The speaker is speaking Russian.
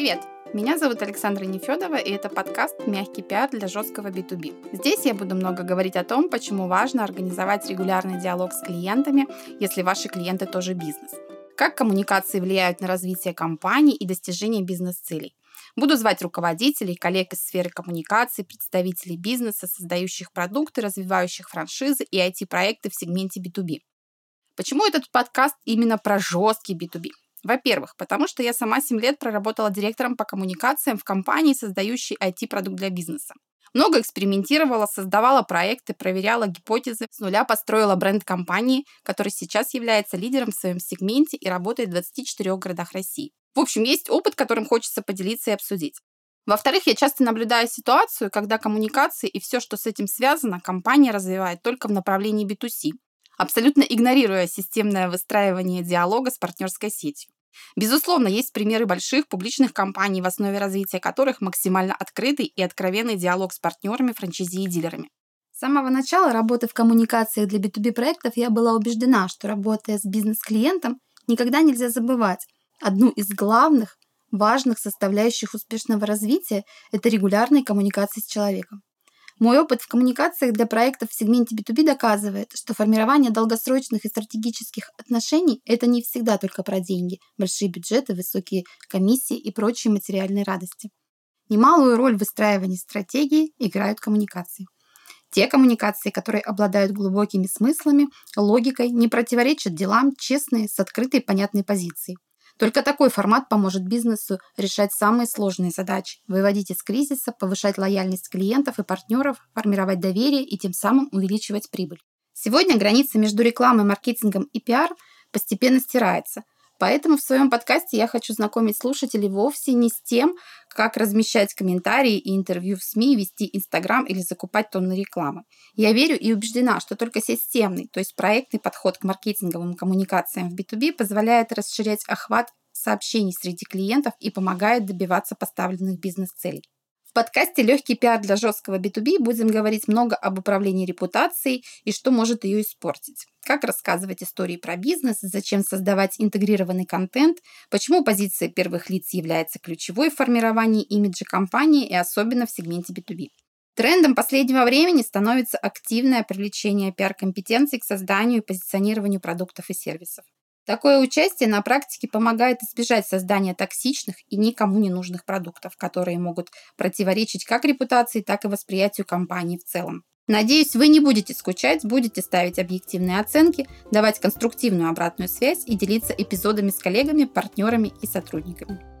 Привет! Меня зовут Александра Нефедова, и это подкаст «Мягкий пиар для жесткого B2B». Здесь я буду много говорить о том, почему важно организовать регулярный диалог с клиентами, если ваши клиенты тоже бизнес. Как коммуникации влияют на развитие компании и достижение бизнес-целей. Буду звать руководителей, коллег из сферы коммуникации, представителей бизнеса, создающих продукты, развивающих франшизы и IT-проекты в сегменте B2B. Почему этот подкаст именно про жесткий B2B? Во-первых, потому что я сама 7 лет проработала директором по коммуникациям в компании, создающей IT-продукт для бизнеса. Много экспериментировала, создавала проекты, проверяла гипотезы, с нуля построила бренд компании, который сейчас является лидером в своем сегменте и работает в 24 городах России. В общем, есть опыт, которым хочется поделиться и обсудить. Во-вторых, я часто наблюдаю ситуацию, когда коммуникации и все, что с этим связано, компания развивает только в направлении B2C, абсолютно игнорируя системное выстраивание диалога с партнерской сетью. Безусловно, есть примеры больших публичных компаний, в основе развития которых максимально открытый и откровенный диалог с партнерами, франчайзи и дилерами. С самого начала работы в коммуникациях для B2B проектов я была убеждена, что работая с бизнес-клиентом, никогда нельзя забывать одну из главных, важных составляющих успешного развития – это регулярные коммуникации с человеком. Мой опыт в коммуникациях для проектов в сегменте B2B доказывает, что формирование долгосрочных и стратегических отношений – это не всегда только про деньги, большие бюджеты, высокие комиссии и прочие материальные радости. Немалую роль в выстраивании стратегии играют коммуникации. Те коммуникации, которые обладают глубокими смыслами, логикой, не противоречат делам, честные, с открытой понятной позицией – только такой формат поможет бизнесу решать самые сложные задачи, выводить из кризиса, повышать лояльность клиентов и партнеров, формировать доверие и тем самым увеличивать прибыль. Сегодня граница между рекламой, маркетингом и пиар постепенно стирается. Поэтому в своем подкасте я хочу знакомить слушателей вовсе не с тем, как размещать комментарии и интервью в СМИ, вести Инстаграм или закупать тонны рекламы. Я верю и убеждена, что только системный, то есть проектный подход к маркетинговым коммуникациям в B2B позволяет расширять охват сообщений среди клиентов и помогает добиваться поставленных бизнес-целей. В подкасте «Легкий пиар для жесткого B2B» будем говорить много об управлении репутацией и что может ее испортить. Как рассказывать истории про бизнес, зачем создавать интегрированный контент, почему позиция первых лиц является ключевой в формировании имиджа компании и особенно в сегменте B2B. Трендом последнего времени становится активное привлечение пиар-компетенций к созданию и позиционированию продуктов и сервисов. Такое участие на практике помогает избежать создания токсичных и никому не нужных продуктов, которые могут противоречить как репутации, так и восприятию компании в целом. Надеюсь, вы не будете скучать, будете ставить объективные оценки, давать конструктивную обратную связь и делиться эпизодами с коллегами, партнерами и сотрудниками.